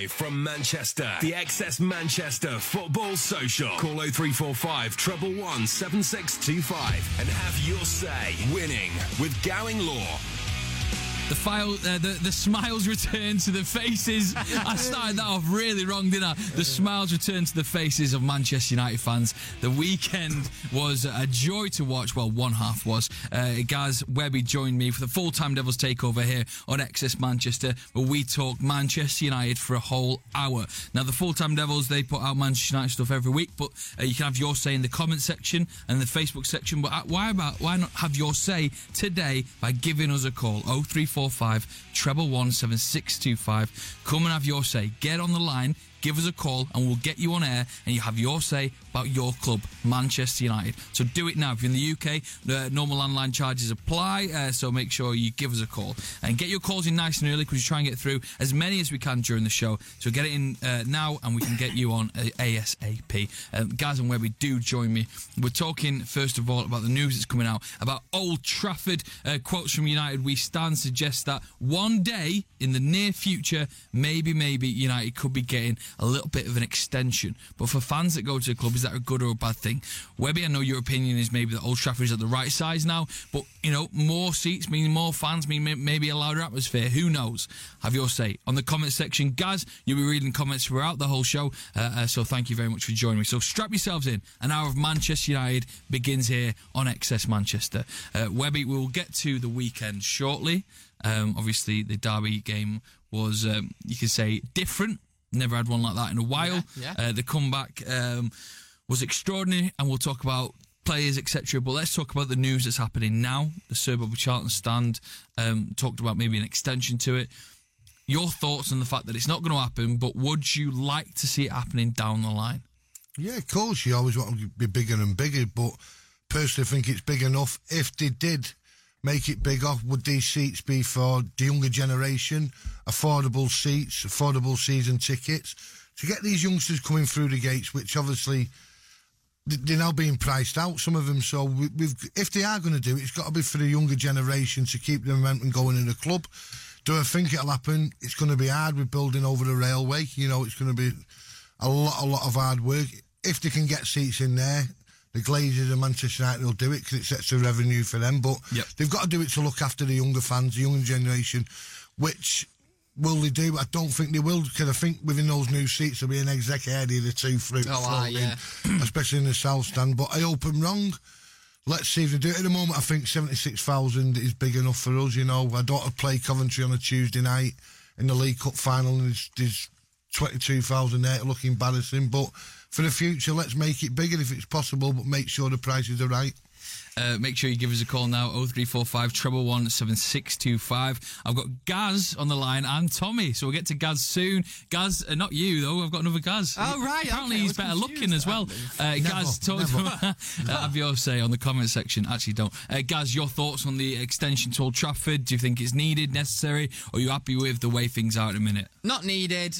Live from Manchester, the XS Manchester Football Social. Call 0345 treble one seven six two five and have your say. Winning with Gowing Law. The file, uh, the the smiles return to the faces. I started that off really wrong, didn't I? The smiles return to the faces of Manchester United fans. The weekend was a joy to watch. Well, one half was. Uh, Gaz Webby joined me for the full time Devils takeover here on XS Manchester, where we talk Manchester United for a whole hour. Now, the full time Devils they put out Manchester United stuff every week, but uh, you can have your say in the comment section and the Facebook section. But uh, why about why not have your say today by giving us a call? 0345 treble one seven six two five. Come and have your say. Get on the line. Give us a call and we'll get you on air and you have your say about your club, Manchester United. So do it now. If you're in the UK, the normal landline charges apply. Uh, so make sure you give us a call and get your calls in nice and early because we try and get through as many as we can during the show. So get it in uh, now and we can get you on uh, ASAP. Um, Gaz and Webby do join me. We're talking first of all about the news that's coming out about Old Trafford. Uh, quotes from United We Stand suggest that one day in the near future, maybe, maybe United could be getting a little bit of an extension. But for fans that go to the club, is that a good or a bad thing? Webby, I know your opinion is maybe that Old Trafford is at the right size now, but you know, more seats mean more fans, mean maybe a louder atmosphere. Who knows? Have your say on the comment section, Gaz. You'll be reading comments throughout the whole show, uh, uh, so thank you very much for joining me. So strap yourselves in. An hour of Manchester United begins here on XS Manchester. Uh, Webby, we'll get to the weekend shortly. Um, obviously, the Derby game was, um, you could say, different. Never had one like that in a while. Yeah, Uh, the comeback um, was extraordinary, and we'll talk about players, etc. But let's talk about the news that's happening now. The Sir Bobby Charlton stand um, talked about maybe an extension to it. Your thoughts on the fact that it's not going to happen, but would you like to see it happening down the line? Yeah, of course. You always want to be bigger and bigger, but personally, I think it's big enough. If they did make it bigger, would these seats be for the younger generation? Affordable seats, affordable season tickets to get these youngsters coming through the gates, which obviously they're now being priced out. Some of them. So we, if they are going to do it, it's got to be for the younger generation to keep the momentum going in the club. Do I think it'll happen? It's going to be hard with building over the railway. You know, it's going to be a lot, a lot of hard work. If they can get seats in there, the Glazers and Manchester United will do it because it sets the revenue for them. But Yep. they've got to do it to look after the younger fans, the younger generation, which will they do? I don't think they will because I think within those new seats there'll be an exec area the two through, Oh, yeah. especially in the south stand. But I hope I'm wrong. Let's see if they do it. At the moment, I think 76,000 is big enough for us, you know. I don't play Coventry on a Tuesday night in the League Cup final and there's, there's 22,000 there to look embarrassing. But for the future, let's make it bigger if it's possible, but make sure the prices are right. Uh, make sure you give us a call now 0345 treble one seven six two five. I've got Gaz on the line and Tommy, so we'll get to Gaz soon. Gaz, uh, not you though. I've got another Gaz. Oh, right, Apparently okay, he's better looking as well. Uh, Gaz, talk to uh, have your say on the comment section. Actually, don't. Uh, Gaz, your thoughts on the extension to Old Trafford? Do you think it's needed, necessary, or are you happy with the way things are at the minute? Not needed,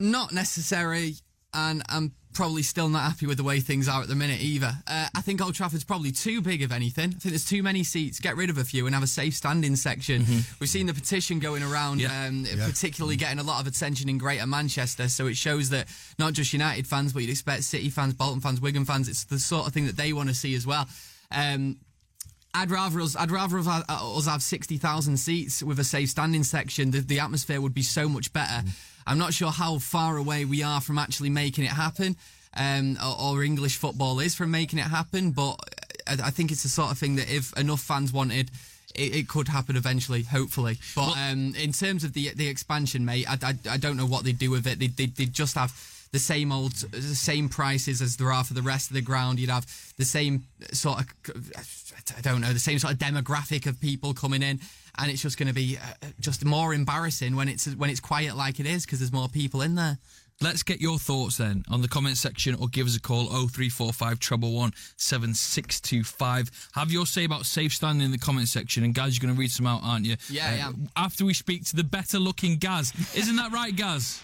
not necessary, and I'm probably still not happy with the way things are at the minute either. Uh, I think Old Trafford's probably too big of anything. I think there's too many seats. Get rid of a few and have a safe standing section. We've seen the petition going around, Yeah. um, particularly getting a lot of attention in Greater Manchester. So it shows that not just United fans, but you'd expect City fans, Bolton fans, Wigan fans. It's the sort of thing that they want to see as well. Um, I'd rather us. I'd rather us, uh, us have sixty thousand seats with a safe standing section. The, the atmosphere would be so much better. I'm not sure how far away we are from actually making it happen, um, or, or English football is from making it happen. But I, I think it's the sort of thing that if enough fans wanted. It, it could happen eventually, hopefully. But um, in terms of the the expansion, mate, I, I, I don't know what they'd do with it. They they they just have the same old the same prices as there are for the rest of the ground. You'd have the same sort of I don't know the same sort of demographic of people coming in, and it's just going to be uh, just more embarrassing when it's when it's quiet like it is because there's more people in there. Let's get your thoughts then on the comment section or give us a call 0345 treble one seven six two five. Have your say about safe standing in the comment section. And Gaz, you're going to read some out, aren't you? Yeah, am. After we speak to the better looking Gaz. Isn't that right, Gaz?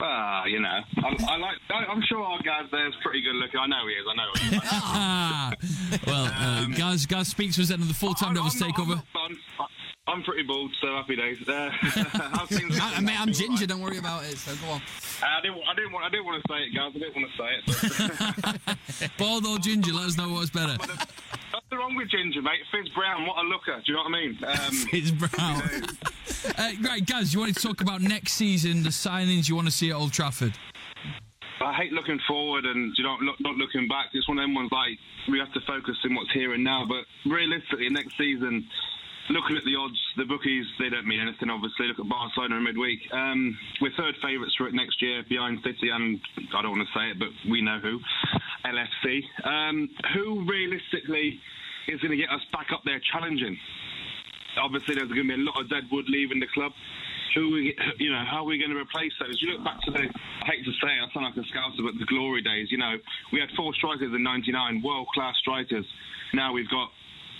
Ah, you know, I, I like. I, I'm sure our guy there's pretty good looking. I know he is. I know. He is. Ah, well, uh, Gaz, Gaz speaks to us then of the full time I'm- Devils I'm not- I'm takeover. not fun. I- I'm pretty bald, so happy days. Uh, I, I mean, I'm ginger. Don't worry about it. So go on. I didn't. I didn't want. I didn't want to say it, guys. I didn't want to say it. Bald or ginger, let us know what's better. nothing wrong with ginger, mate. Fizz Brown, what a looker. Do you know what I mean? Um, It's brown. uh, right, Gaz, you wanted to talk about next season, the signings you want to see at Old Trafford. I hate looking forward and you know not, not looking back. It's one of them ones like we have to focus on what's here and now. But realistically, next season, looking at the odds, the bookies they don't mean anything. Obviously, look at Barcelona in midweek. Um, we're third favourites for it next year behind City and I don't want to say it, but we know who, LFC. Um, who realistically is going to get us back up there challenging? obviously there's going to be a lot of dead wood leaving the club. Who we, you know, how are we going to replace those? You look back to the, I hate to say it, I sound like a scouser, but the glory days. You know, we had four strikers in '99, world class strikers. Now we've got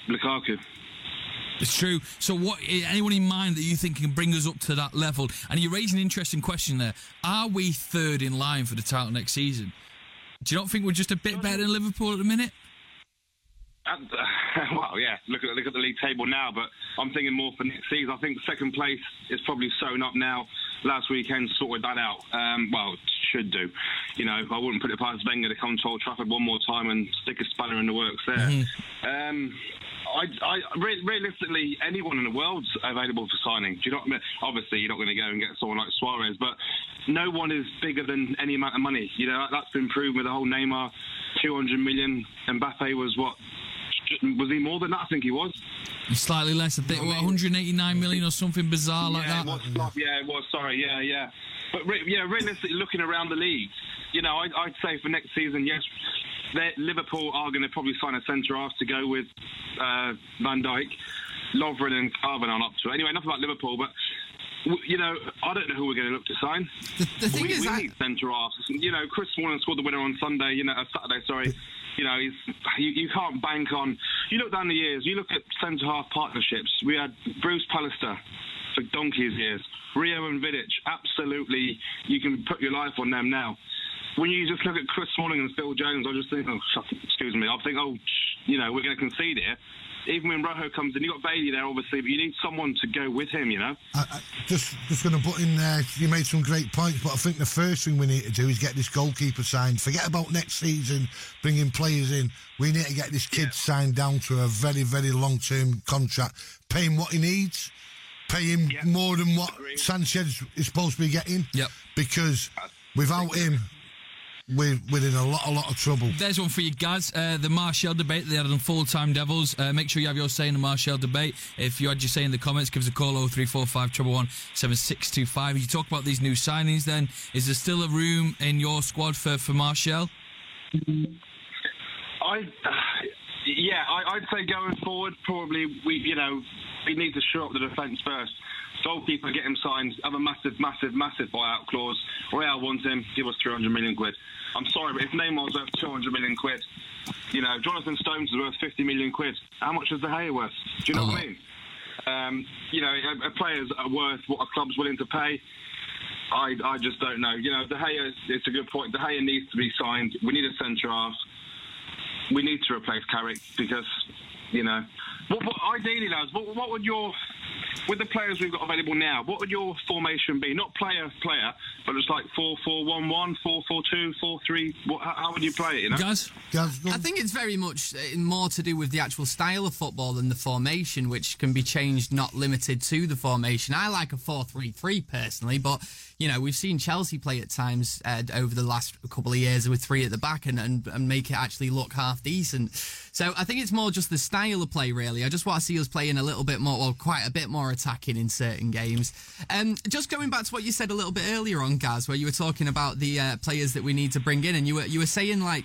Lukaku. It's true. So, what anyone in mind that you think can bring us up to that level? And you raise an interesting question there. Are we third in line for the title next season? Do you not think we're just a bit better than Liverpool at the minute? And, uh, well, yeah, look at look at the league table now, but I'm thinking more for next season. I think second place is probably sewn up now. Last weekend sorted that out. Um, well, should do. You know, I wouldn't put it past Wenger to come to Old Trafford one more time and stick a spanner in the works there. Um, I, I re- realistically, anyone in the world's available for signing. Do you know what I mean? Obviously, you're not going to go and get someone like Suarez, but no one is bigger than any amount of money. You know, that, that's been proven with the whole Neymar, 200 million. Mbappe was what? Was he more than that? I think he was. Slightly less. I think what, 189 million or something bizarre like yeah, that. It was, yeah, it was. Sorry, yeah, yeah. But yeah, realistically, looking around the league, you know, I'd, I'd say for next season, yes, Liverpool are going to probably sign a centre half to go with uh, Van Dijk. Lovren and Klavan aren't up to it. Anyway, enough about Liverpool, but. You know, I don't know who we're going to look to sign. The, the thing we, is, we I, need centre halves. You know, Chris Smalling scored the winner on Sunday. You know, uh, Saturday. Sorry. You know, you, you can't bank on. You look down the years. You look at centre half partnerships. We had Bruce Pallister for donkey's years. Rio and Vidic. Absolutely, you can put your life on them now. When you just look at Chris Smalling and Phil Jones, I just think, oh, excuse me. I think, oh, you know, we're going to concede here. Even when Rojo comes in, you've got Bailly there, obviously, but you need someone to go with him. You know. I, I, just just going to put in there, you made some great points, but I think the first thing we need to do is get this goalkeeper signed. Forget about next season, bringing players in. We need to get this kid signed down to a very, very long term contract, pay him what he needs, pay him Yeah. more than what Sanchez is supposed to be getting. Yep. Because without him, we're, we're in a lot, a lot of trouble. There's one for you guys. Uh, the Martial debate they had on Full Time Devils. Uh, make sure you have your say in the Martial debate. If you had your say in the comments, give us a call 0345 1 7625. You talk about these new signings then. Is there still a room in your squad for, for Martial? I yeah, I, I'd say going forward, probably we, you know, we need to shore up the defence first. Goalkeeper, get him signed, have a massive, massive, massive buyout clause. Real wants him, give us 300 million quid. I'm sorry, but if Neymar's worth 200 million quid, you know, Jonathan Stones is worth 50 million quid. How much is De Gea worth? Do you know what I mean? Um, you know, a, a players are worth what a club's willing to pay. I, I just don't know. You know, De Gea, it's a good point. De Gea needs to be signed. We need a centre half. We need to replace Carrick because, you know, what, what, ideally, lads, what, what would your with the players we've got available now, what would your formation be? Not player player, but it's like 4 4 1 1, 4 4 2, 4 3. What, how, how would you play it, you know? Guys, Gaz, I think it's very much uh, more to do with the actual style of football than the formation, which can be changed, not limited to the formation. I like a 4 3 3 personally, but, you know, we've seen Chelsea play at times uh, over the last couple of years with three at the back and, and, and make it actually look half decent. So I think it's more just the style of play, really. I just want to see us playing a little bit more, well, quite a bit more attacking in certain games. Um, just going back to what you said a little bit earlier on, Gaz, where you were talking about the uh, players that we need to bring in, and you were you were saying like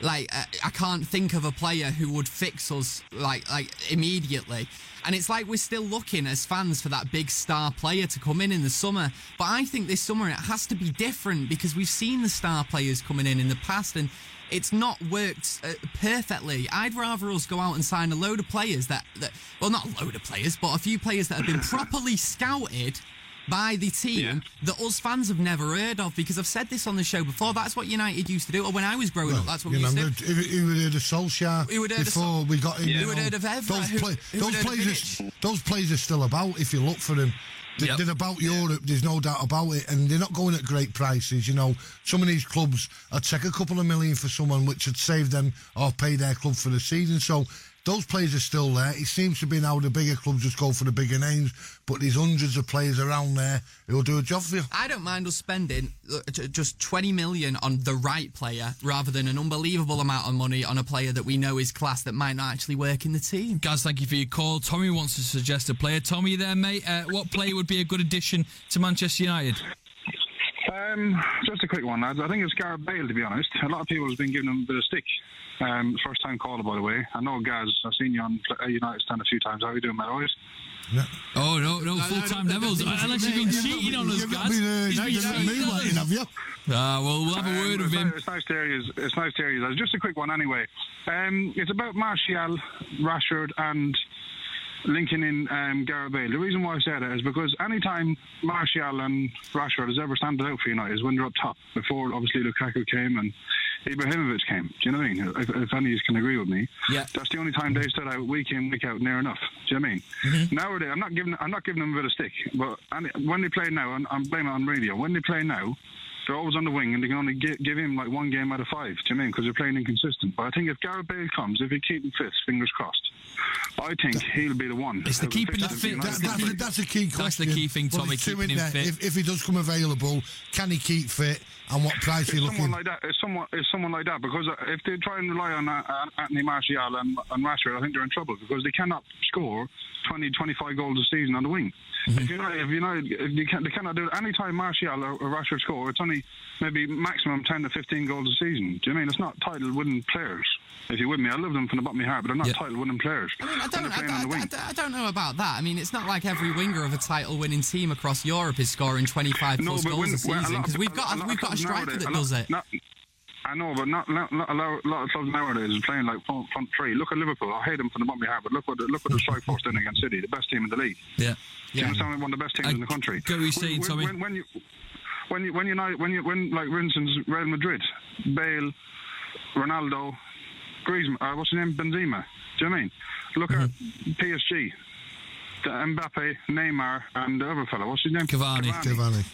like uh, I can't think of a player who would fix us like like immediately. And it's like we're still looking as fans for that big star player to come in in the summer. But I think this summer it has to be different because we've seen the star players coming in in the past and it's not worked uh, perfectly. I'd rather us go out and sign a load of players that, that well, not a load of players, but a few players that have been properly scouted by the team that us fans have never heard of because I've said this on the show before. That's what United used to do. Or when I was growing up, that's what you we used know, to do. If, if we heard of Solskjaer We would heard of before Sol- we got in. Yeah. you We would know, heard of Evra, Those, who- play, who those would heard of players, are, those players are still about. If you look for them, they, Yep. they're about Europe. There's no doubt about it, and they're not going at great prices. You know, some of these clubs would take a couple of million for someone, which would save them or pay their club for the season. So. Those players are still there. It seems to be now the bigger clubs just go for the bigger names, but there's hundreds of players around there who will do a job for you. I don't mind us spending uh, just 20 million on the right player rather than an unbelievable amount of money on a player that we know is class that might not actually work in the team. guys, thank you for your call. Tommy wants to suggest a player. Tommy, there, mate? Uh, what player would be a good addition to Manchester United? Um, just a quick one, lads. I think it's Gareth Bale, to be honest. A lot of people have been giving him a bit of stick. Um, first time caller, by the way. I know, Gaz, I've seen you on uh, United stand a few times. How are you doing, mate? Always? Oh, no, no, full time Devils. Unless you've been cheating on us, You've guys. been, uh, He's been you've been moonlighting, have you? Ah, well, we'll have a word Um, with it's, him. ni- It's nice to hear you. It's nice to hear you. Just a quick one, anyway. Um, it's about Martial, Rashford, and linking in um, Gareth Bale. The reason why I say that is because anytime Martial and Rashford has ever standed out for United is when they're up top. Before, obviously, Lukaku came and Ibrahimovic came. Do you know what I mean? If, if any of you can agree with me, Yeah. that's the only time they stood out week in, week out, near enough. Do you know what I mean? Mm-hmm. Nowadays, I'm not giving, I'm not giving them a bit of stick, but any, when they play now, and I'm blaming it on radio. When they play now, they're always on the wing, and they can only give, give him like one game out of five. Do you know what I mean? Because they're playing inconsistent. But I think if Gareth Bale comes, if he keeps him fit, fingers crossed, I think he'll be the one. It's the who keeping can the fit, United that's the that's, that's a key question. That's the key thing, Tommy, there's keeping him fit. If, if he does come available, can he keep fit, and what price are you It's someone looking? like that. It's someone. It's someone like that because uh, if they try and rely on uh, Anthony Martial and, and Rashford, I think they're in trouble because they cannot score 20, 25 goals a season on the wing. Mm-hmm. If you know, if you know, if you can, they cannot do it. Any time Martial or, or Rashford score, it's only maybe maximum ten to fifteen goals a season. Do you know I mean? It's not title-winning players. If you're with me, I love them from the bottom of my heart, but they're not Yeah. title-winning players. I mean, I don't, I, playing on the don't, wing. I, I don't know about that. I mean, it's not like every winger of a title-winning team across Europe is scoring 25 plus goals when- a season because we've got lot we've got a clubs striker nowadays- that a lot- does it. not- I know, but not, not, not a lot, lot of clubs nowadays are playing like front, front three. Look at Liverpool. I hate them from the bottom of my heart, but look what the, look what the strike force did against City, the best team in the league. Yeah. Do you understand? One of the best teams I in the country. get what you're when, Tommy. When, when you when you when you when you when like for instance Real Madrid, Bale, Ronaldo, Griezmann, uh, what's his name, Benzema. Do you know what I mean? Look at Mm-hmm. PSG, the Mbappe, Neymar, and the other fellow. What's his name? Cavani. Cavani.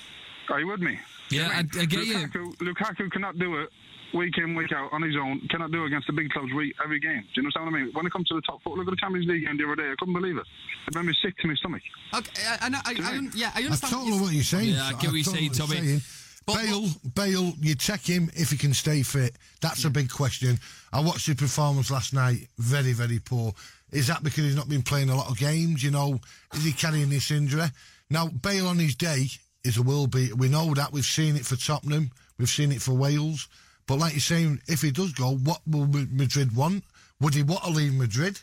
Are you with me? Yeah, I- I get you. Lukaku, Lukaku cannot do it week in, week out on his own. Cannot do it against the big clubs week, every game. Do you know what I mean? When it comes to the top four, look at the Champions League game the other day. I couldn't believe it. It made me sick to my stomach. Okay, I, I, know- I, I, yeah, I I understand. totally what you're saying. Yeah, I get what you're saying, Tommy. you're But- Bale, Bale, you check him if he can stay fit. That's a big question. I watched his performance last night. Very, very poor. Is that because he's not been playing a lot of games? You know, is he carrying this injury? Now, Bale on his day is a world beater. We know that. We've seen it for Tottenham. We've seen it for Wales. But like you're saying, if he does go, what will Madrid want? Would he want to leave Madrid?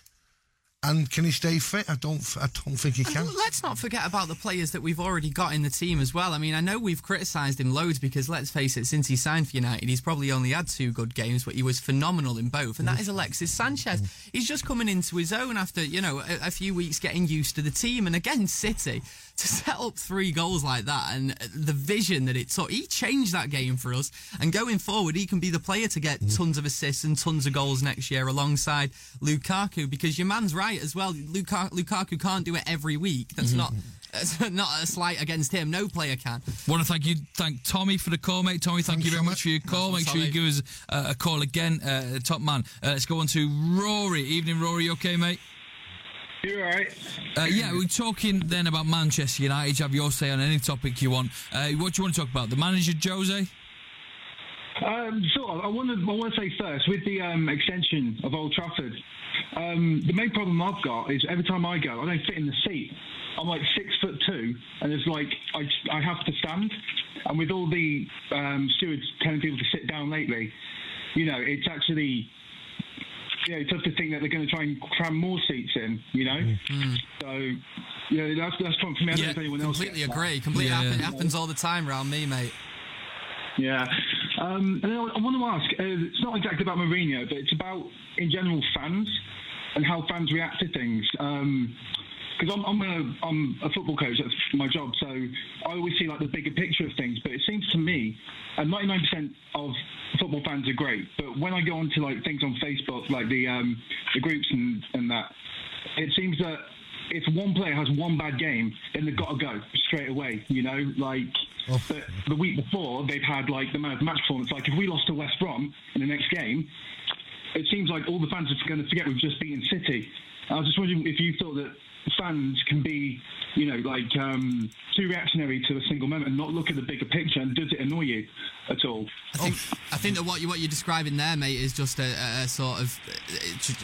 And can he stay fit? I don't. I don't think he can. And let's not forget about the players that we've already got in the team as well. I mean, I know we've criticised him loads because, let's face it, since he signed for United, he's probably only had two good games, but he was phenomenal in both. And that is Alexis Sanchez. He's just coming into his own after, you know, a, a few weeks getting used to the team. And again, City, to set up three goals like that and the vision that it took, he changed that game for us. And going forward, he can be the player to get tons of assists and tons of goals next year alongside Lukaku because your man's right as well. Luka- Lukaku can't do it every week. That's not. That's not a slight against him. No player can. Want to thank you, thank Tommy for the call, mate. Tommy, thank Thanks, you very much for your call. Make sure you give us uh, a call again, uh, top man. Uh, let's go on to Rory. Evening, Rory. You okay, mate? You're alright. Uh, yeah, we're talking then about Manchester United. You Have your say on any topic you want. Uh, what do you want to talk about? The manager, Jose? Um, sort of. I want to. I want to say first with the um, extension of Old Trafford. Um, the main problem I've got is every time I go, I don't fit in the seat. I'm like six foot two, and it's like I, I have to stand. And with all the um, stewards telling people to sit down lately, you know, it's actually you know, tough to think that they're going to try and cram more seats in. You know, so yeah, that's that's fun for me. I don't know Yeah, if anyone else Completely gets that. agree. Completely Yeah. happen, happens all the time around me, mate. Yeah. Um, and I, want to ask, uh, it's not exactly about Mourinho, but it's about, in general, fans and how fans react to things. Because I'm, I'm, a, I'm a football coach, that's my job, so I always see like the bigger picture of things. But it seems to me, and 99% of football fans are great, but when I go onto like things on Facebook, like the um, the groups and, and that, it seems that if one player has one bad game, then they've got to go straight away. You know, like the, the week before they've had like the man of match performance. Like if we lost to West Brom in the next game, it seems like all the fans are going to forget we've just beaten City. I was just wondering if you thought that fans can be, you know, like um, too reactionary to a single moment and not look at the bigger picture. And does it annoy you at all? I think, I think that what you what you're describing there, mate, is just a, a, a sort of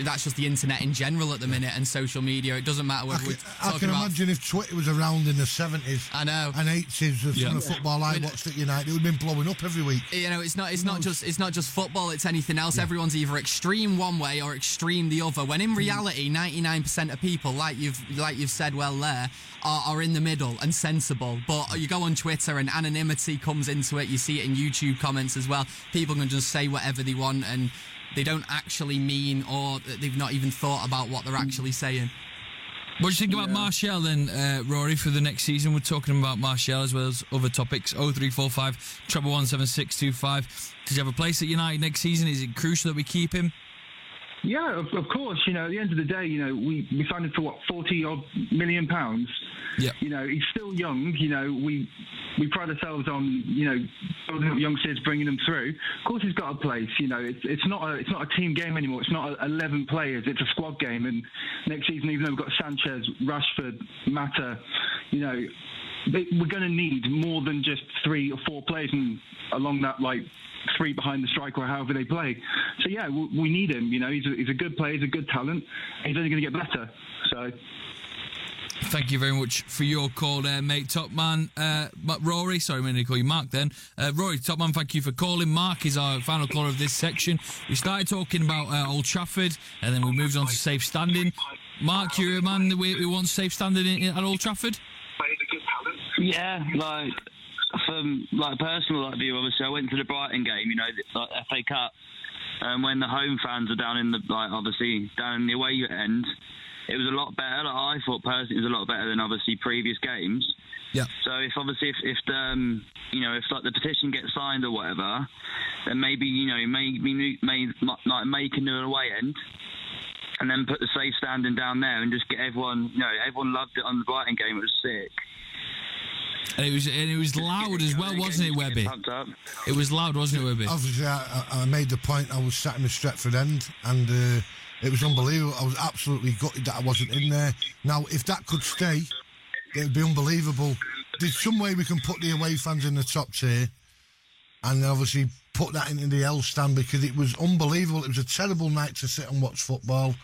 that's just the internet in general at the minute and social media. It doesn't matter I whether can, we're I talking can about imagine if Twitter was around in the seventies. I know. And eighties of some Yeah. of the football I watched at United, it would have been blowing up every week. you know, it's not it's not just it's not just football. It's anything else. Everyone's either extreme one way or extreme the other. When in reality, 99% of people, like you've like you've said well there, are, are in the middle and sensible. But you go on Twitter and anonymity comes into it. You see it in YouTube comments as well. People can just say whatever they want and they don't actually mean or they've not even thought about what they're actually saying. What do you think about Martial then, uh, Rory, for the next season? We're talking about Martial as well as other topics. 0345 treble 17625. Does he have a place at United next season? Is it crucial that we keep him? Yeah, of, of course. You know, at the end of the day, you know, we, we signed him for what forty odd million pounds. Yeah. You know, he's still young. You know, we we pride ourselves on you know building up youngsters, bringing them through. Of course, he's got a place. You know, it's it's not a it's not a team game anymore. It's not a, eleven players. It's a squad game. And next season, even though we've got Sanchez, Rashford, Mata, you know, we're going to need more than just three or four players and along that like three behind the striker or however they play. So yeah, we, we need him. You know, he's a, he's a good player, he's a good talent. and He's only going to get better. So Thank you very much for your call there, mate. Top man, uh, Rory. Sorry, I'm going to call you Mark then. Uh, Rory, top man, thank you for calling. Mark is our final caller of this section. We started talking about uh, Old Trafford and then we moved on to safe standing. Mark, you're a man that we, we want safe standing in, in, at Old Trafford? Yeah, like from like personal like view, obviously I went to the Brighton game, you know, like FA Cup, and when the home fans are down in the like obviously down in the away end, it was a lot better. Like, I thought personally it was a lot better than obviously previous games. Yeah. So if obviously if, if the um, you know if like the petition gets signed or whatever, then maybe you know maybe may like make a new away end. And then put the safe standing down there and just get everyone, you know, everyone loved it on the Brighton game. It was sick. And it was and it was loud as well, wasn't it, Webby? It was loud, wasn't it, Webby? Obviously, I, I I made the point. I was sat in the Stretford end, and uh, it was unbelievable. I was absolutely gutted that I wasn't in there. Now, if that could stay, it would be unbelievable. There's some way we can put the away fans in the top tier, and obviously put that into the L stand because it was unbelievable. It was a terrible night to sit and watch football,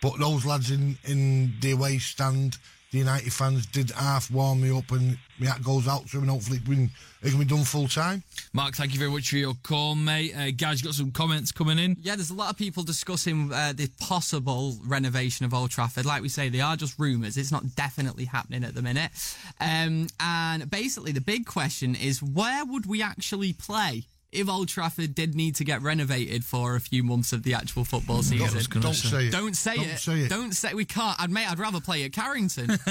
but those lads in in the away stand the United fans did half warm me up, and my hat goes out to him, and hopefully it can, it can be done full time. Mark, thank you very much for your call, mate. Uh, guys, you got some comments coming in. Yeah, there's a lot of people discussing uh, the possible renovation of Old Trafford. Like we say, they are just rumours. It's not definitely happening at the minute. Um, and basically, the big question is where would we actually play? If Old Trafford did need to get renovated for a few months of the actual football season, Don't, don't say it. Don't say Don't it. say it. Don't say we can't. I'd mate. I'd rather play at Carrington.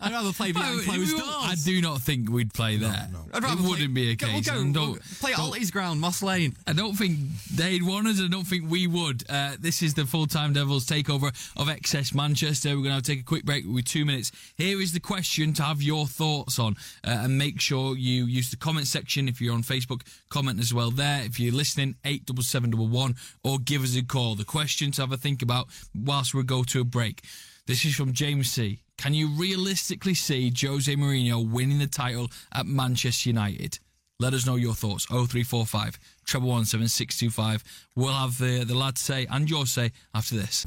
I'd rather play behind closed doors. I do not think we'd play there. I'd It rather play- wouldn't be a Go- we'll case. go- we'll play at Ollie's ground, Moss Lane. I don't think they'd want us. I don't think we would. Uh, this is the full time Devils takeover of XS Manchester. We're going to take a quick break with two minutes. Here is the question to have your thoughts on, uh, and make sure you use the comment section if you're on Facebook. Comment as well there. If you're listening, eight double seven double one, or give us a call. The question to have a think about whilst we go to a break. This is from James C. Can you realistically see Jose Mourinho winning the title at Manchester United? Let us know your thoughts. 0345 treble one seven six two five. We'll have the the lads say and your say after this.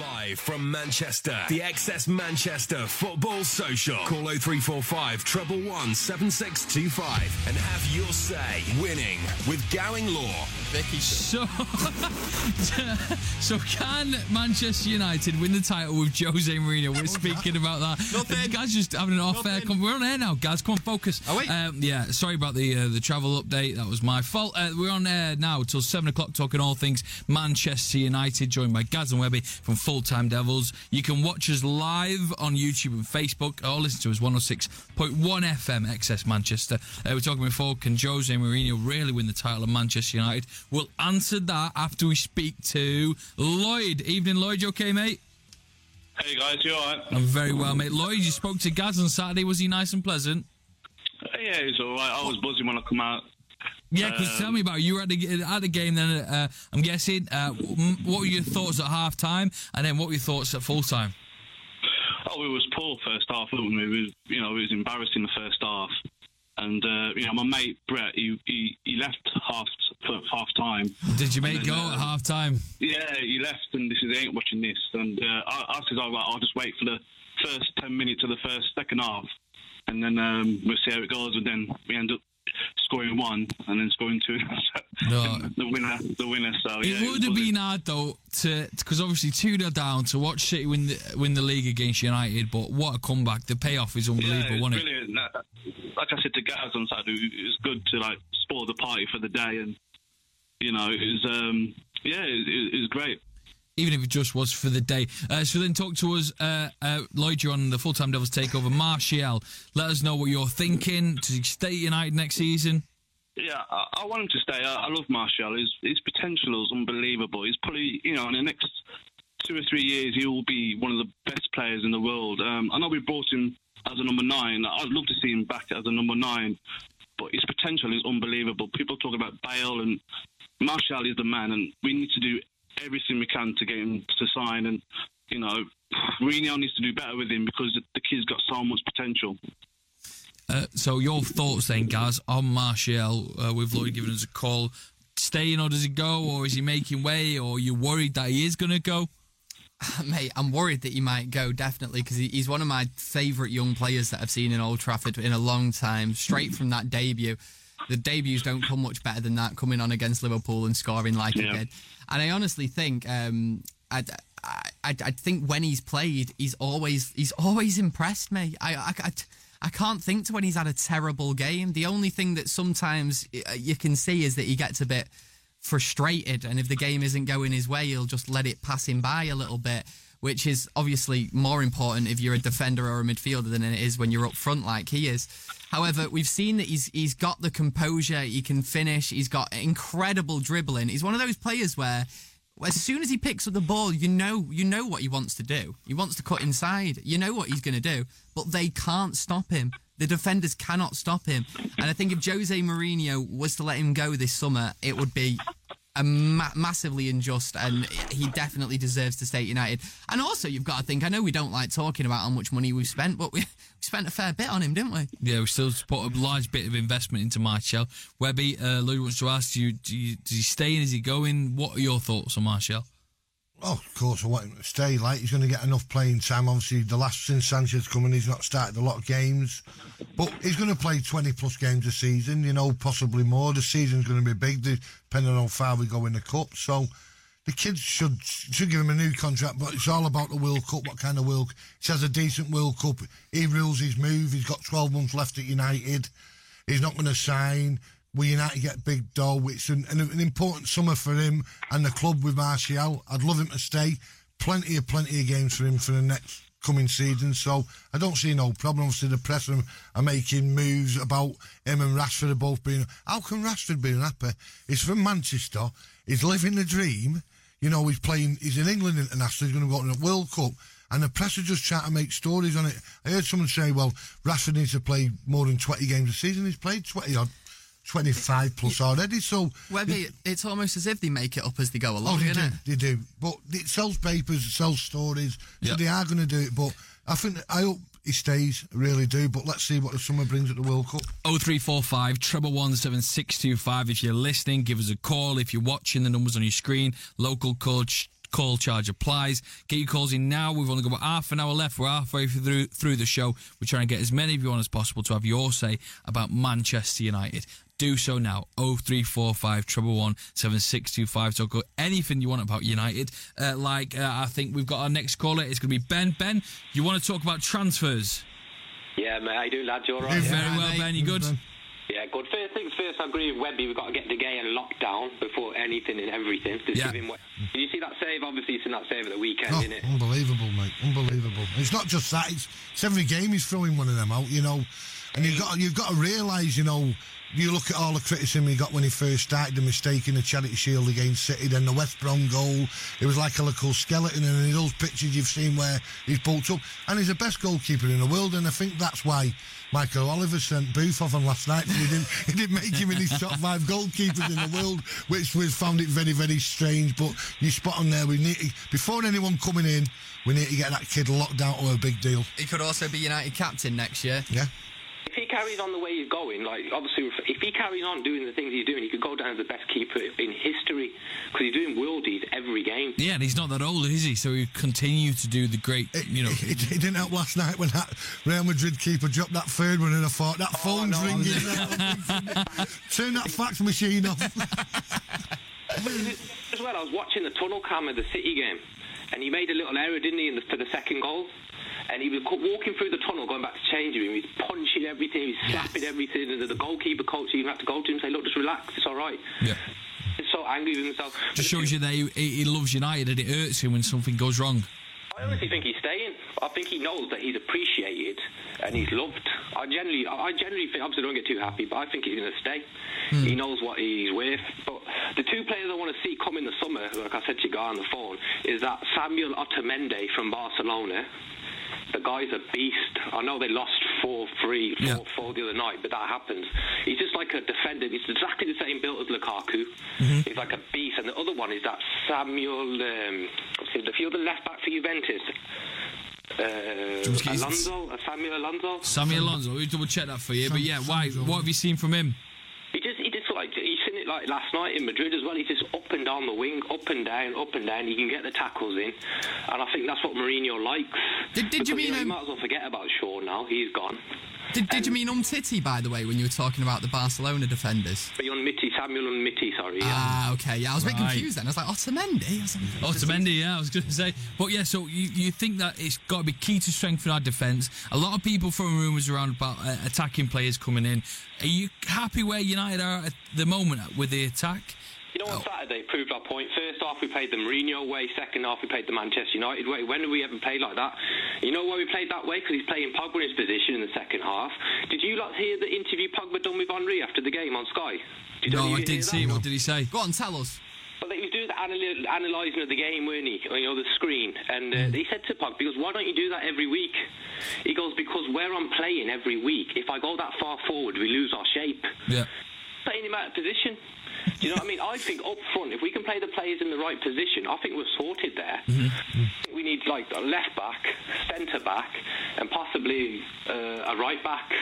Live from Manchester, the XS Manchester Football Social. Call 0345 treble one seven six two five and have your say. Winning with Gowing Law. Vicky. So, so can Manchester United win the title with Jose Mourinho? We're speaking about that. Nothing. Guys, just having an off air. Nothing. We're on air now, guys. Come on, focus. Oh, wait. Um, yeah, sorry about the uh, the travel update. That was my fault. Uh, we're on air now till seven o'clock, talking all things Manchester United. Joined by Gaz and Webby from Full Time Devils. You can watch us live on YouTube and Facebook, or listen to us 106.1 FM XS Manchester. Uh, we're talking before. Can Jose Mourinho really win the title of Manchester United? We'll answer that after we speak to Lloyd. Evening, Lloyd. You okay, mate? Hey guys, you alright? I'm very well, mate. Lloyd, you spoke to Gaz on Saturday. Was he nice and pleasant? Yeah, it's alright. I was buzzing when I come out. Yeah, because Um, tell me about it. you were at the, at the game then. Uh, I'm guessing. Uh, what were your thoughts at half time, and then what were your thoughts at full time? Oh, it was poor first half, wasn't it? It was, you know, it was embarrassing the first half. And uh, you know, my mate Brett, he he, he left half half time. Did you make And go then, at um, half time? Yeah, he left, and this is he ain't watching this. And uh, I, I said, "All right, I'll just wait for the first ten minutes of the first second half, and then um, we'll see how it goes." And then we end up scoring one, and then scoring two. No. the winner, the winner. So yeah, it would have been hard though to because obviously two 0 down to watch City win the win the league against United. But what a comeback! The payoff is unbelievable, yeah, wasn't it's it? Like I said to Gaz on Saturday, it was good to like spoil the party for the day, and you know, it was um, yeah, it, it, it was great. Even if it just was for the day. Uh, so then talk to us, uh, uh, Lloyd, you're on the full time Devils takeover. Martial, let us know what you're thinking. He stay United next season? Yeah, I, I want him to stay. I, I love Martial. His his potential is unbelievable. He's probably you know in the next two or three years he will be one of the best players in the world. Um, I know we brought him as a number nine. I'd love to see him back as a number nine, but his potential is unbelievable. People talk about Bale and Martial is the man, and we need to do everything we can to get him to sign. And you know, Mourinho needs to do better with him because the, the kid's got so much potential. Uh, so your thoughts then, Gaz, on Martial uh, with Lloyd given us a call. Staying or does he go, or is he making way, or are you worried that he is going to go? Mate, I'm worried that he might go definitely because he, he's one of my favourite young players that I've seen in Old Trafford in a long time. Straight from that debut, the debuts don't come much better than that. Coming on against Liverpool and scoring like he did, and I honestly think, um, I, I, I, I think when he's played, he's always he's always impressed me. I, I, I, I can't think to when he's had a terrible game. The only thing that sometimes uh, you can see is that he gets a bit frustrated and if the game isn't going his way he'll just let it pass him by a little bit which is obviously more important if you're a defender or a midfielder than it is when you're up front like he is however we've seen that he's he's got the composure he can finish he's got incredible dribbling he's one of those players where as soon as he picks up the ball, you know you know what he wants to do. He wants to cut inside. You know what he's going to do, but they can't stop him. The defenders cannot stop him. And I think if Jose Mourinho was to let him go this summer, it would be ma- massively unjust, and he definitely deserves to stay at United. And also, you've got to think. I know we don't like talking about how much money we've spent, but we, we spent a fair bit on him, didn't we? Yeah, we still put a large bit of investment into Martial. Webby, uh, Lloyd wants to ask you, do you, does he stay in? Is he going? What are your thoughts on Martial? Oh, of course, I want him to stay. Like he's going to get enough playing time. Obviously, the last since Sanchez coming, he's not started a lot of games, but he's going to play twenty plus games a season. You know, possibly more. The season's going to be big, depending on how far we go in the cup. So. The kids should should give him a new contract, but it's all about the World Cup. What kind of World? He has a decent World Cup. He rules his move. He's got 12 months left at United. He's not going to sign. Will United get big dough? It's an, an, an important summer for him and the club with Martial. I'd love him to stay. Plenty of plenty of games for him for the next coming season. So I don't see no problem. Obviously, the press are, making moves about him and Rashford are both being. How can Rashford be unhappy? He's from Manchester. He's living the dream. You know, he's playing. He's in England international. He's going to go to the World Cup. And the press are just trying to make stories on it. I heard someone say, well, Rashford needs to play more than 20 games a season. He's played 20 odd. 25 plus already, so Webby, it's almost as if they make it up as they go oh, along, oh, they isn't do, it? they do. But it sells papers, it sells stories, so Yeah. they are going to do it. But I think I hope he stays, really do. But let's see what the summer brings at the World Cup. 0345 treble one seven six two five. If you're listening, give us a call. If you're watching, the numbers on your screen. Local coach call charge applies. Get your calls in now. We've only got about half an hour left. We're halfway through through the show. We're trying to get as many of you on as possible to have your say about Manchester United. Do so now. 0345 treble one seven six two five. Talk about anything you want about United. Uh, like uh, I think we've got our next caller. It's going to be Ben. Ben, you want to talk about transfers? Yeah, mate, how you doing, lads? You all right? Very well, Ben. You good? Yeah, good. First things first, I agree with Webby. We've got to get De Gea locked down before anything and everything. Just Yeah. give him what- Did you see that save? Obviously, it's in that save at the weekend, Oh, innit? unbelievable, mate. Unbelievable. It's not just that. It's, it's every game he's throwing one of them out, you know. And you've got you've got to realise, you know, you look at all the criticism he got when he first started, the mistake in the Charity Shield against City, then the West Brom goal. It was like a little skeleton, and in those pictures you've seen where he's bulked up, and he's the best goalkeeper in the world, and I think that's why. Michael Oliver sent Buffon off on last night. He didn't, he didn't make him in his top five goalkeepers in the world, which we found it very, very strange. But you spot on there. We need to, before anyone coming in, we need to get that kid locked down to a big deal. He could also be United captain next year. Yeah. If he carries on the way he's going, like obviously, if he carries on doing the things he's doing, he could go down as the best keeper in history because he's doing worldies every game. Yeah, and he's not that old, is he? So he continue to do the great, you know. It, it didn't help last night when that Real Madrid keeper dropped that third one, and I thought that oh, phone's ringing. Turn that fax machine off. As well, I was watching the tunnel cam of the City game, and he made a little error, didn't he, in the, for the second goal? And he was walking through the tunnel, going back to changing room. He's punching everything, he's slapping everything, and the goalkeeper coach even had to go to him and say, "Look, just relax, it's all right." Yeah. He's so angry with himself. Just shows you that he, he he loves United and it hurts him when something goes wrong. I honestly think he's staying. I think he knows that he's appreciated and he's loved. I generally, I generally think, obviously, don't get too happy, but I think he's going to stay. Hmm. He knows what he's worth. But the two players I want to see come in the summer, like I said to you guy on the phone, is that Samuel Otamendi from Barcelona. The guy's a beast. I know they lost 4 3, 4 4 the other night, but that happens. He's just like a defender. He's exactly the same build as Lukaku. He's like a beast. And the other one is that Samuel, um, what's his- the field left back for Juventus. Uh, Alonso, uh, Samuel Alonso. Sammy Alonso, we double check that for you. But yeah, why? What have you seen from him? He just, he just like he's seen it like last night in Madrid as well. He's just up and down the wing, up and down, up and down. He can get the tackles in, and I think that's what Mourinho likes. Did, did you mean know, you um, might as well forget about Shaw now. He's gone. Did, did you mean Umtiti, by the way, when you were talking about the Barcelona defenders? But Umtiti, Samuel Umtiti, sorry. Yeah. Ah, okay. Yeah, I was a bit Right. confused then. I was like, Otamendi? I was like, Otamendi, yeah, I was going to say. But yeah, so you, you think that it's got to be key to strengthen our defence. A lot of people throwing rumours around about uh, attacking players coming in. Are you happy where United are at the moment with the attack? You know, on Saturday it proved our point. First half we played the Mourinho way. Second half we played the Manchester United way. When did we ever play like that? You know why we played that way? Because he's playing Pogba in his position in the second half. Did you lot hear the interview Pogba done with Henry after the game on Sky? Did No, I didn't see. that? it. What did he say? Go on, tell us. Well, he was doing the analy- analysing of the game, weren't he? You know, the screen. And uh, he said to Pog, because why don't you do that every week? He goes, because where I'm playing every week, if I go that far forward, we lose our shape. Yeah. Playing him out of position. Do you know what I mean? I think up front, if we can play the players in the right position, I think we're sorted there. We need like a left back, centre back, and possibly uh, a right back.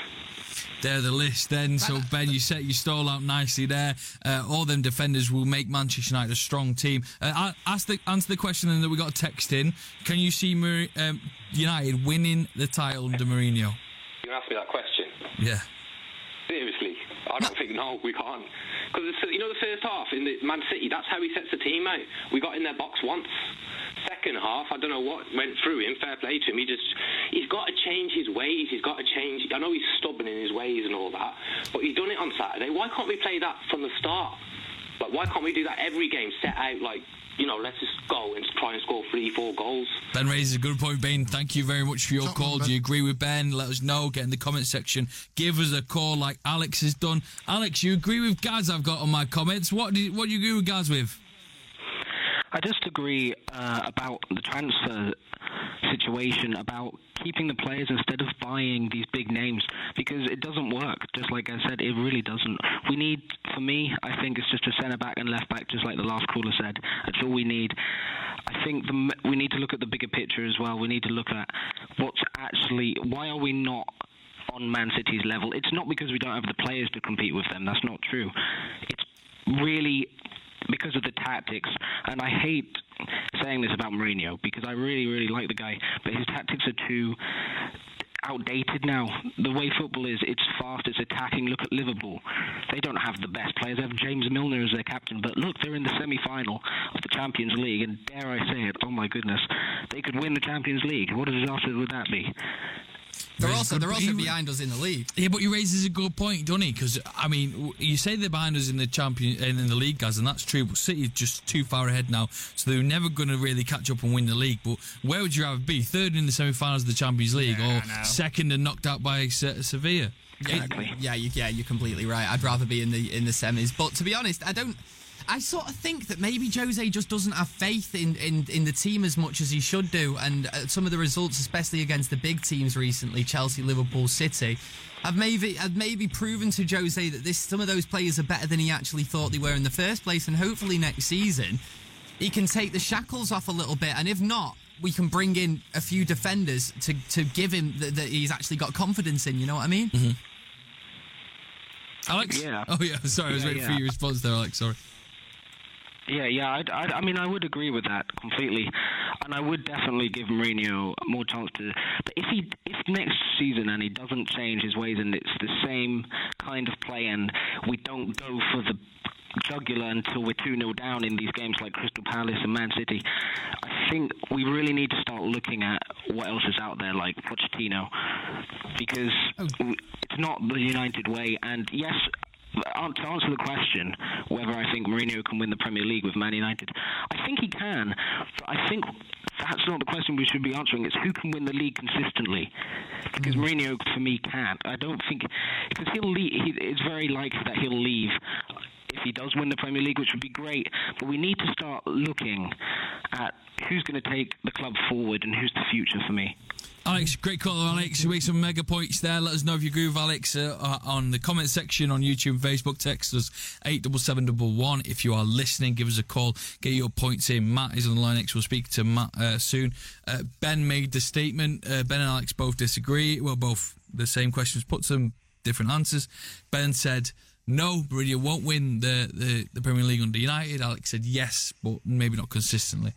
They're the list then. So Ben, you set your stall out nicely there. Uh, all them defenders will make Manchester United a strong team. Uh, ask the answer the question then that we got a text in. Can you see Mar- um, United winning the title under Mourinho? You asked me that question. Yeah. I don't think no, we can't. Because you know the first half in the Man City, that's how he sets the team out. We got in their box once. Second half, I don't know what went through him. Fair play to him. He just he's got to change his ways. He's got to change. I know he's stubborn in his ways and all that, but he's done it on Saturday. Why can't we play that from the start? Like why can't we do that every game? Set out like you know, let's just go and try and score three, four goals. Ben raises a good point, Ben. Thank you very much for your call. Do you agree with Ben? Let us know. Get in the comment section. Give us a call like Alex has done. Alex, you agree with Gaz I've got on my comments. What do you, what do you agree with Gaz with? I just agree uh, about the transfer situation, about keeping the players instead of buying these big names because it doesn't work. Just like I said, it really doesn't. We need, for me, I think it's just a centre back and left back, just like the last caller said. That's all we need. I think the, we need to look at the bigger picture as well. We need to look at what's actually why are we not on Man City's level? It's not because we don't have the players to compete with them. That's not true. It's really because of the tactics. And I hate saying this about Mourinho because I really, really like the guy, but his tactics are too outdated now. The way football is, it's fast, it's attacking. Look at Liverpool. They don't have the best players. They have James Milner as their captain, but look, they're in the semi-final of the Champions League, and dare I say it, oh my goodness, they could win the Champions League. What a disaster would that be? They're also they're also behind us in the league. Yeah, but he raises a good point, doesn't he? Because I mean, you say they're behind us in the champion in the league, guys, and that's true. But City just too far ahead now, so they're never going to really catch up and win the league. But where would you rather be? Third in the semi-finals of the Champions League, yeah, or second and knocked out by Sevilla? Exactly. Yeah, you, yeah, you're completely right. I'd rather be in the in the semis. But to be honest, I don't. I sort of think that maybe Jose just doesn't have faith in, in, in the team as much as he should do. And uh, some of the results, especially against the big teams recently, Chelsea, Liverpool, City, have maybe have maybe proven to Jose that this some of those players are better than he actually thought they were in the first place. And hopefully next season he can take the shackles off a little bit. And if not, we can bring in a few defenders to, to give him that, that he's actually got confidence in. You know what I mean? Mm-hmm. Alex? Yeah. Oh, yeah. Sorry, I was Yeah, waiting yeah. for your response there, Alex. Sorry. Yeah, yeah. I'd, I'd, I mean, I would agree with that completely, and I would definitely give Mourinho more chance to. But if he, if next season and he doesn't change his ways and it's the same kind of play, and we don't go for the jugular until we're 2 0 down in these games like Crystal Palace and Man City, I think we really need to start looking at what else is out there, like Pochettino, because w- it's not the United way. And yes, to answer the question whether I think Mourinho can win the Premier League with Man United, I think he can. But I think that's not the question we should be answering. It's who can win the league consistently. Because hmm. Mourinho, for me, can't. I don't think because he'll leave. He, it's very likely that he'll leave if he does win the Premier League, which would be great. But we need to start looking at who's going to take the club forward and who's the future for me. Alex, great call, Alex. You make some mega points there. Let us know if you agree with Alex uh, uh, on the comment section on YouTube Facebook. Text us eight double seven double one. If you are listening, give us a call. Get your points in. Matt is on the line next. We'll speak to Matt uh, soon. Uh, ben made the statement. Uh, ben and Alex both disagree. Well, both the same questions, put some different answers. Ben said. No, Mourinho won't win the, the, the Premier League under United. Alex said yes, but maybe not consistently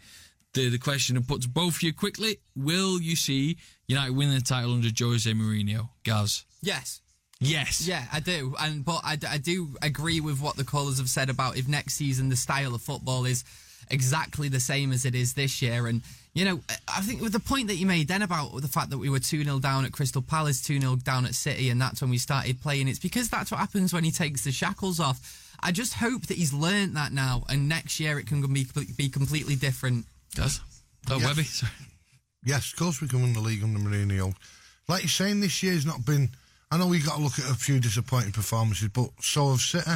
the, the question and put to both of you quickly. Will you see United win the title under Jose Mourinho? Gaz? Yes. Yes. Yeah, I do. And but I, I do agree with what the callers have said about if next season the style of football is exactly the same as it is this year. And you know, I think with the point that you made then about the fact that we were 2 0 down at Crystal Palace, 2 0 down at City, and that's when we started playing, it's because that's what happens when he takes the shackles off. I just hope that he's learnt that now, and next year it can be, be completely different. Does? Oh, Yes. Webby? Sorry. Yes, of course we can win the league under Mourinho. Like you're saying, this year's not been. I know we got to look at a few disappointing performances, but so have City.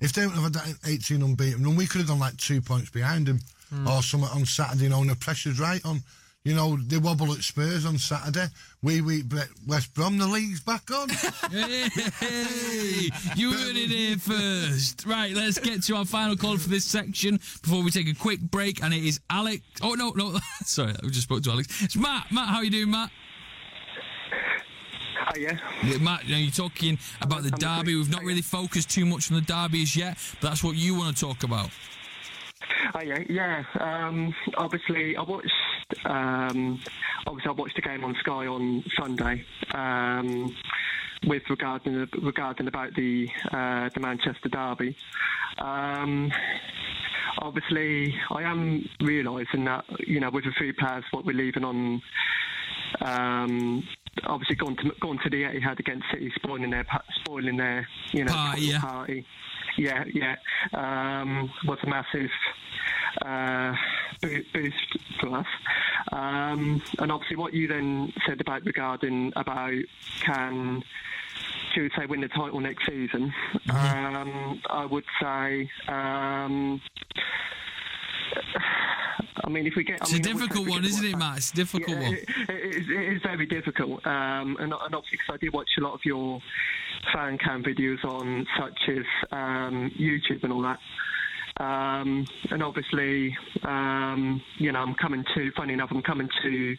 If they would have had that 18 unbeaten run, we could have gone like two points behind them Hmm. or something on Saturday. You know, and the pressure's right on. You know, they wobble at Spurs on Saturday. We we beat West Brom. The league's back on. Hey, you heard it here first. Right, let's get to our final call for this section before we take a quick break. And it is Alex. Oh, no, no. Sorry, I just spoke to Alex. It's Matt. Matt, how you doing, Matt? Oh, yeah. Yeah, Matt, you know, you're talking about the derby. We've not really focused too much on the derbies yet, but that's what you want to talk about. Oh yeah, yeah. Um, obviously, I watched. Um, obviously, I watched the game on Sky on Sunday. Um, with regarding regarding about the uh, the Manchester derby. Um, obviously, I am realising that you know with a few players, what we're leaving on. Um, obviously, gone to gone to the Etihad against City, spoiling their spoiling their you know Party, yeah. party. Yeah, yeah. Um, was a massive uh, bo- boost for us. Um, and obviously, what you then said about regarding about can Tuesday win the title next season, um, I would say. I mean, if we get, I It's mean, a I would say difficult one, isn't it, Matt? It's a difficult yeah, one. It, it, is, it is very difficult, um, and, and obviously I do watch a lot of your fan cam videos on such as um, YouTube and all that. Um, and obviously, um, you know, I'm coming to. Funny enough, I'm coming to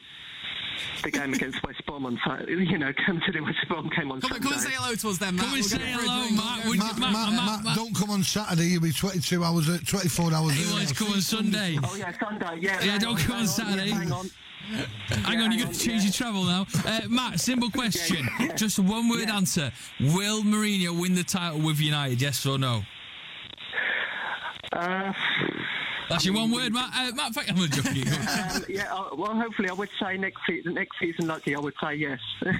the game against West Brom on Saturday. You know, come to the West Brom came on Come, Sunday. come and say hello to us then, Matt. Come and We'll say get a fridge hello, ring. Matt. Would Matt, Matt, Matt, Matt, Matt, don't come on Saturday. You'll be 22 hours, 24 hours. He early. wants to come on Sunday. Oh yeah, Sunday. Yeah. Yeah, don't come on Saturday. hang on. Hang on, you've got to change your travel now. Uh, Matt, simple question. Just a one word answer. Will Mourinho win the title with United, yes or no? Uh, That's your one word, Matt. Uh, Matt, thank- I'm joking. um, yeah. Uh, well, hopefully, I would say next season. Next season, lucky, I would say yes.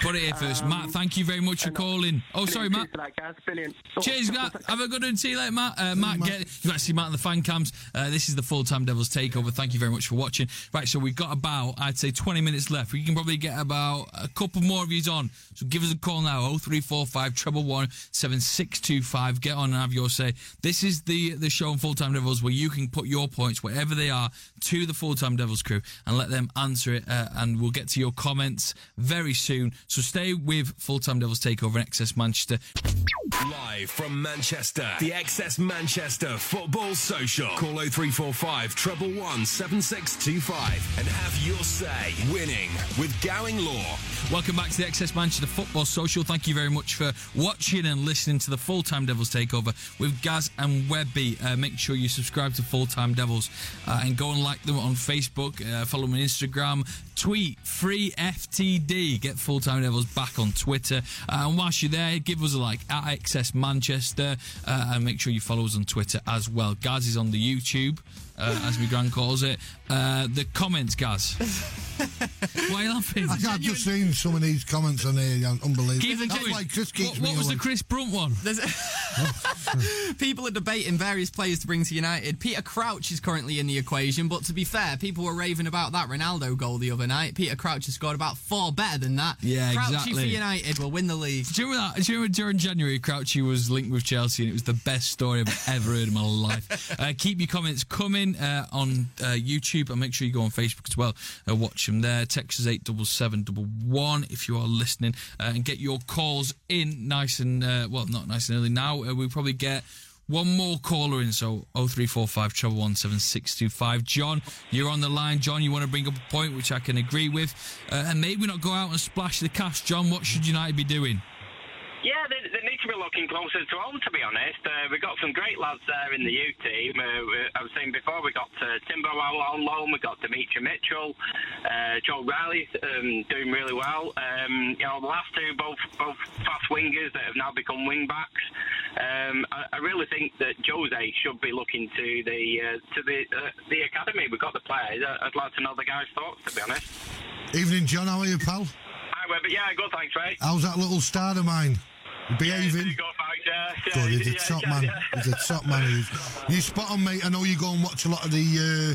Put it here first. Um, Matt, thank you very much for calling. Oh, sorry, Matt. That, guys. Brilliant. Oh, Cheers, Matt. Have a good one. See you later, Matt. Uh, Matt, get you got to see Matt in the fan cams. Uh, this is the full time Devils takeover. Thank you very much for watching. Right, so we've got about I'd say 20 minutes left. We can probably get about a couple more of yous on. So give us a call now. 0345 treble one seven six two five. Get on and have your say. This is the the show on Full Time Devils where you can put your points wherever they are to the Full Time Devils crew and let them answer it. Uh, and we'll get to your comments very soon. So stay with Full Time Devils takeover in XS Manchester. Live from Manchester, the XS Manchester Football Social. Call 0345 treble one seven six two five and have your say. Winning with Gowing Law. Welcome back to the XS Manchester Football Social. Thank you very much for watching and listening to the Full Time Devils Takeover with Gaz and Webby. Uh, make sure you subscribe to Full Time Devils uh, and go and like them on Facebook, uh, follow them on Instagram, tweet free FTD. Get Full Time Devils back on Twitter. Uh, and whilst you're there, give us a like at XS Manchester uh, and make sure you follow us on Twitter as well. Gaz is on the YouTube. Uh, as my grand calls it. Uh, the comments, Gaz. Why are you laughing? I- I've just seen some of these comments on here. yeah, Unbelievable. Keep them That's going. why Chris keeps what, me what was the. Chris Brunt one? There's people are debating various players to bring to United. Peter Crouch is currently in the equation, but to be fair, people were raving about that Ronaldo goal the other night. Peter Crouch has scored about four better than that. Yeah, Crouchy for exactly. United will win the league. Do you remember that? Do you remember during January, Crouchy was linked with Chelsea, and it was the best story I've ever heard in my life. Uh, keep your comments coming uh, on uh, YouTube, and make sure you go on Facebook as well. Uh, watch them there. Text us eight double seven double one if you are listening, uh, and get your calls in nice and uh, well, not nice and early. Now we probably get. One more caller in, so 0345 treble one seven six two five. John, you're on the line. John, you want to bring up a point which I can agree with, and maybe not go out and splash the cash. John, what should United be doing? Yeah, they, they need to be looking closer to home, to be honest. Uh, we've got some great lads there in the U team. Uh, we- I was saying before, we got uh, Timber on loan, we got Dimitri Mitchell, uh, Joe Riley um, doing really well. Um, you know, the last two, both both fast wingers that have now become wing backs. Um, I, I really think that Jose should be looking to the uh, to the uh, the academy. We've got the players. I- I'd like to know the guys' thoughts, to be honest. Evening, John. How are you, pal? Hi, Webber. Yeah, good, thanks, mate. How's that little star of mine? Behaving? Good, yeah. Good, yeah, he's a top yeah, man. yeah. He's a top man. He. You spot on, mate. I know you go and watch a lot of the uh,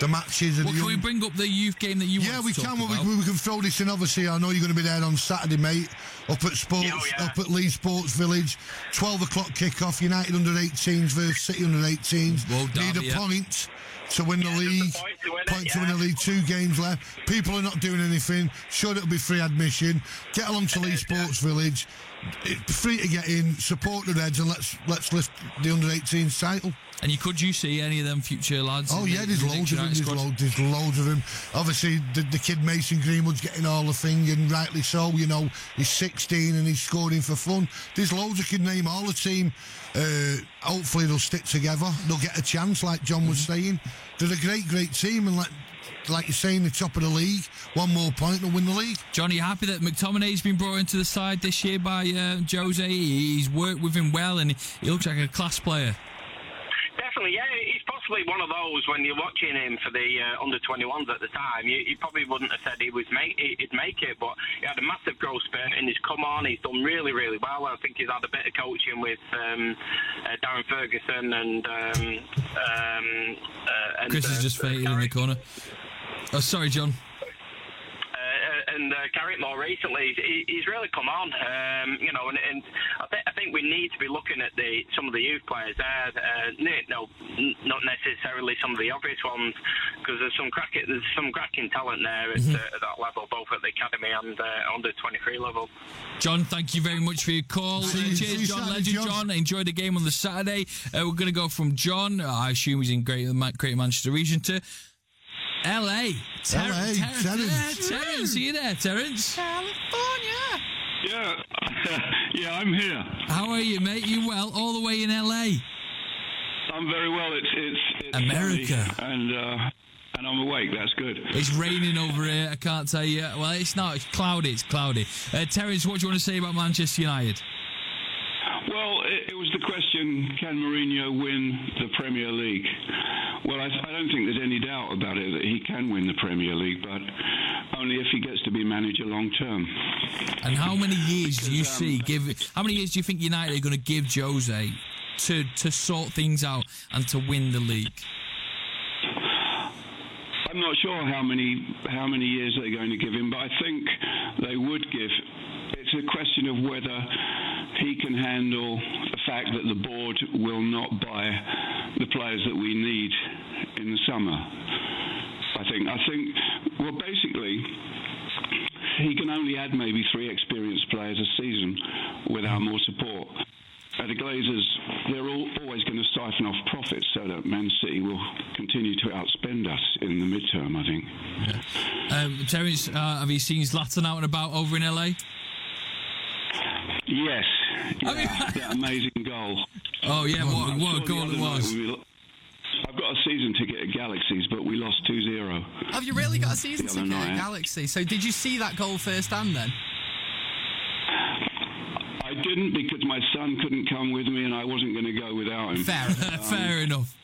the matches. And Well, the can we bring up the youth game that you yeah, want we to talk can. We, about? we, we can throw this in. Obviously, I know you're going to be there on Saturday, mate. Up at Sports, up at Leigh Sports Village, twelve o'clock kick-off. United under 18s versus City under 18s. Well done, Need a yeah. point to win the league. Point to win the league. Two games left. People are not doing anything. Sure, it'll be free admission. Get along to Leigh Sports Village. it's free to get in, support the Reds, and let's let's lift the under 18s title. And you could you see any of them future lads? Oh yeah, the- there's the loads of them. There's, loads, there's loads of them. Obviously, the, the kid Mason Greenwood's getting all the thing, and rightly so. You know, he's 16 and he's scoring for fun. There's loads of kid name all the team. Uh, hopefully, they'll stick together. They'll get a chance, like John was saying. They're a great, great team, and like like you're saying, the top of the league. One more point, they'll win the league. Johnny, happy that McTominay's been brought into the side this year by uh, Jose? He's worked with him well, and he looks like a class player. Definitely, yeah. He's possibly one of those when you're watching him for the uh, under 21s at the time. You, you probably wouldn't have said he was make he'd make it, but he had a massive growth spurt and he's come on. He's done really, really well. I think he's had a bit of coaching with um, uh, Darren Ferguson and. Um, um, uh, and Chris uh, is just fading in the corner. Oh, sorry, John. And uh, Carrick more recently, he, he's really come on. Um, you know, and, and I, th- I think we need to be looking at the some of the youth players there. Uh, no, not necessarily some of the obvious ones, because there's some cracking there's some cracking talent there at, Mhm. uh, at that level, both at the academy and uh, under 23 level. John, thank you very much for your call. See Uh, cheers, see John. Saturday, Legend, John. John. Enjoy the game on the Saturday. Uh, we're going to go from John, uh, I assume he's in Greater, Ma- Greater Manchester region, to LA. Ter- LA, Ter- Terence. yeah, Terence, are you there, Terence? California. Yeah, yeah, I'm here. How are you, mate? You well? All the way in LA? I'm very well. It's it's, it's America. sunny and uh, and I'm awake. That's good. It's raining over here. I can't tell you. Well, it's not. It's cloudy. It's cloudy. Uh, Terence, what do you want to say about Manchester United? Well, it, it was the question: Can Mourinho win the Premier League? Well, I, I don't think there's any doubt about it that he can win the Premier League, but only if he gets to be manager long term. And how many years do you um, see? Give how many years do you think United are going to give Jose to to sort things out and to win the league? I'm not sure how many how many years they're going to give him, but I think they would give. It's a question of whether he can handle the fact that the board will not buy the players that we need in the summer. I think. I think. Well, basically, he can only add maybe three experienced players a season without more support. Uh, the Glazers, they're all, always going to siphon off profits so that Man City will continue to outspend us in the midterm, I think. Um, Terence, uh, have you seen Zlatan out and about over in LA? Yes. Yeah, that amazing goal. Oh yeah, what, I what a goal it was! we I've got a season ticket at Galaxies, but we lost 2 0. Have you really got a season ticket at night. Galaxy? So did you see that goal firsthand then? I didn't because my son couldn't come with me and I wasn't going to go without him. Fair, fair enough.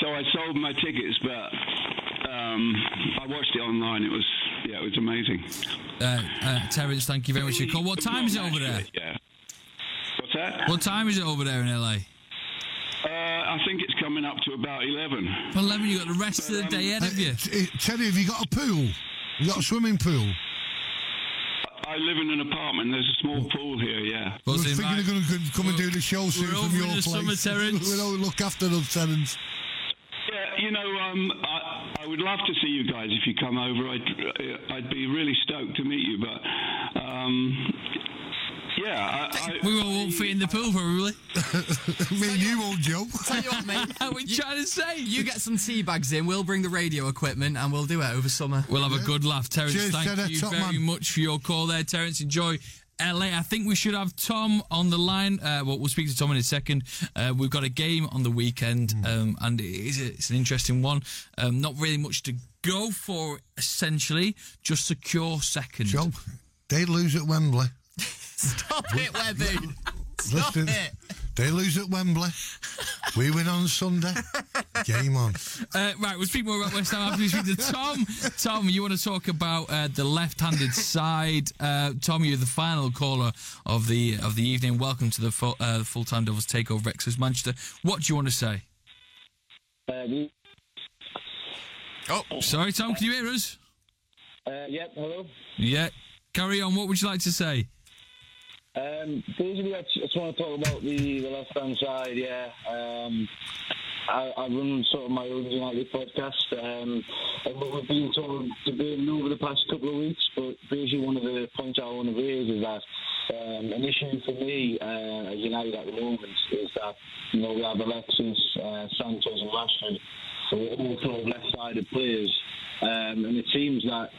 So I sold my tickets, but um, I watched it online. It was yeah, it was amazing. Uh, uh, Terence, thank you very much for your call. What time is it over there? Yeah. What's that? What time is it over there in LA? Uh, I think it's coming up to about 11. Well, Eleven. you've got the rest of the day ahead of you. Terry, have you got a pool? You got a swimming pool? I live in an apartment. There's a small pool here, yeah. I was thinking they're going to come and do the show soon we're from your in the place. summer, Terence. we don't look after us, Terence. Yeah, you know, um, I, I would love to see you guys if you come over. I'd, I'd be really stoked to meet you, but um, yeah, I, I, We won't fit in the pool probably. Me and you won't, Joe. Tell you what, mate. What are we trying to say? You get some tea bags in. We'll bring the radio equipment and we'll do it over summer. We'll have a good laugh, Terence. Cheers, thank Terence, you very man. much for your call there, Terence. Enjoy. LA. I think we should have Tom on the line. Uh, well, we'll speak to Tom in a second. Uh, we've got a game on the weekend, um, and it is a, it's an interesting one. Um, not really much to go for, essentially. Just secure second. Joe, they lose at Wembley. Stop it, Webby. Stop Listen, it. They lose at Wembley. We win on Sunday. Game on. Uh, right, we'll speak more about West Ham after we speak to Tom. Tom, you want to talk about uh, the left-handed side? Uh, Tom, you're the final caller of the of the evening. Welcome to the full, uh, full-time Devils takeover XS Manchester. What do you want to say? Oh, sorry, Tom. Can you hear us? Uh, yep, hello. Yeah. Carry on. What would you like to say? Um, basically, I just want to talk about the, the left hand side. Yeah, um, I, I run sort of my own United podcast, um, and what we've been told debating over the past couple of weeks. But basically, one of the points I want to raise is that um, an issue for me uh, at United at the moment is that you know we have Alexis, uh, Sanchez, and Rashford, all sort of left-sided players, um, and it seems that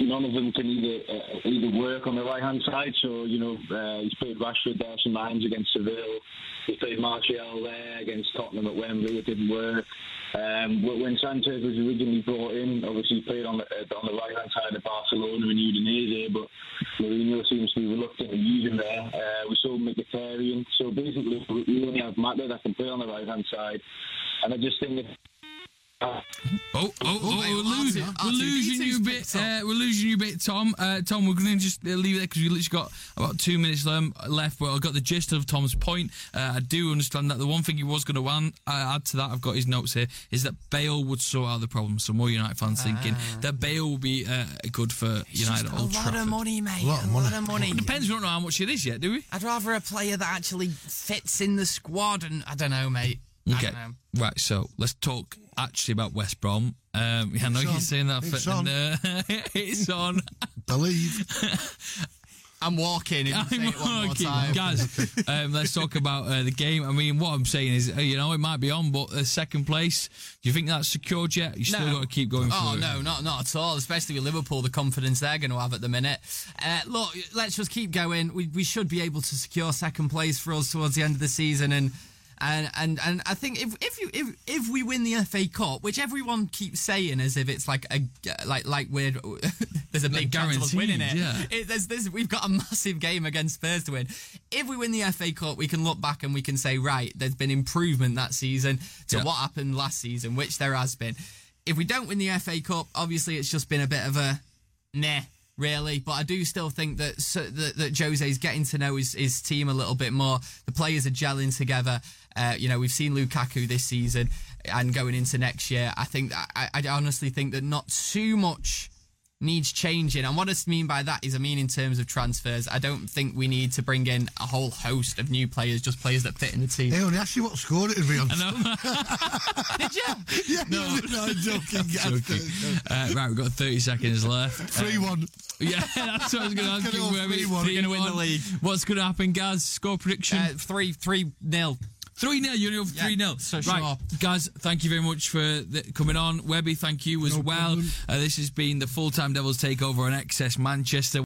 none of them can either uh, either work on the right hand side. So you know uh, he's played Rashford there some times against Seville. He played Martial there against Tottenham at Wembley. It didn't work. Um, when Sanchez was originally brought in, obviously played on the uh, on the right hand side of Barcelona and Udinese, but Mourinho seems to be reluctant to use him there. Uh, we saw Mkhitaryan. So basically, we only have Mata that can play on the right hand side, and I just think that. Oh, oh, oh, we're losing, we're losing you a bit. Uh, we're losing you a bit, Tom. Uh, Tom, we're going to just uh, leave it there because we literally got about two minutes um, left. But I got the gist of Tom's point. Uh, I do understand that the one thing he was going to add, uh, add to that, I've got his notes here, is that Bale would sort out the problem. So more United fans thinking that Bale will be uh, good for United at a lot Trafford. of money, mate. A lot of a money. lot of money. It depends. We don't know how much it is yet, do we? I'd rather a player that actually fits in the squad, and I don't know, mate. I Okay. don't know. Right, so let's talk actually about West Brom. Um, yeah, I know It's you're on. saying that. It's for, on. Uh, it's on. Believe. I'm walking. If you say it one more time. guys, um, let's talk about uh, the game. I mean, what I'm saying is, uh, you know, it might be on, but uh, second place, do you think that's secured yet? You still No. got to keep going Oh for it. no, not not at all. Especially with Liverpool, the confidence they're going to have at the minute. Uh, look, let's just keep going. We we should be able to secure second place for us towards the end of the season, and and and and I think if if you if if we win the FA Cup, which everyone keeps saying as if it's like a like like we're there's a big chance of us winning it. yeah. It- there's this we've got a massive game against Spurs to win. If we win the FA Cup, we can look back and we can say right, there's been improvement that season to Yeah. what happened last season, which there has been. If we don't win the FA Cup, obviously it's just been a bit of a meh, really. But I do still think that so, that, that Jose's getting to know his, his team a little bit more. The players are gelling together. Uh, you know, we've seen Lukaku this season and going into next year. I think that, I, I honestly think that not too much needs changing. And what I mean by that is, I mean in terms of transfers, I don't think we need to bring in a whole host of new players, just players that fit in the team. Hey, only ask you what scored it would be on. Did you? yeah, no, no, I'm joking. Joking. Uh, right, we've got 30 seconds left. 3 1. Yeah, that's what I was going to ask Get it you. where we- 3-1. We're gonna win the league. What's going to happen, Gaz? Score prediction? Uh, three, three nil. 3 0, you're Yeah, 3 0. so right, sure. guys, thank you very much for the, coming on. Webby, thank you as well. Uh, this has been the full time Devils takeover on XS Manchester.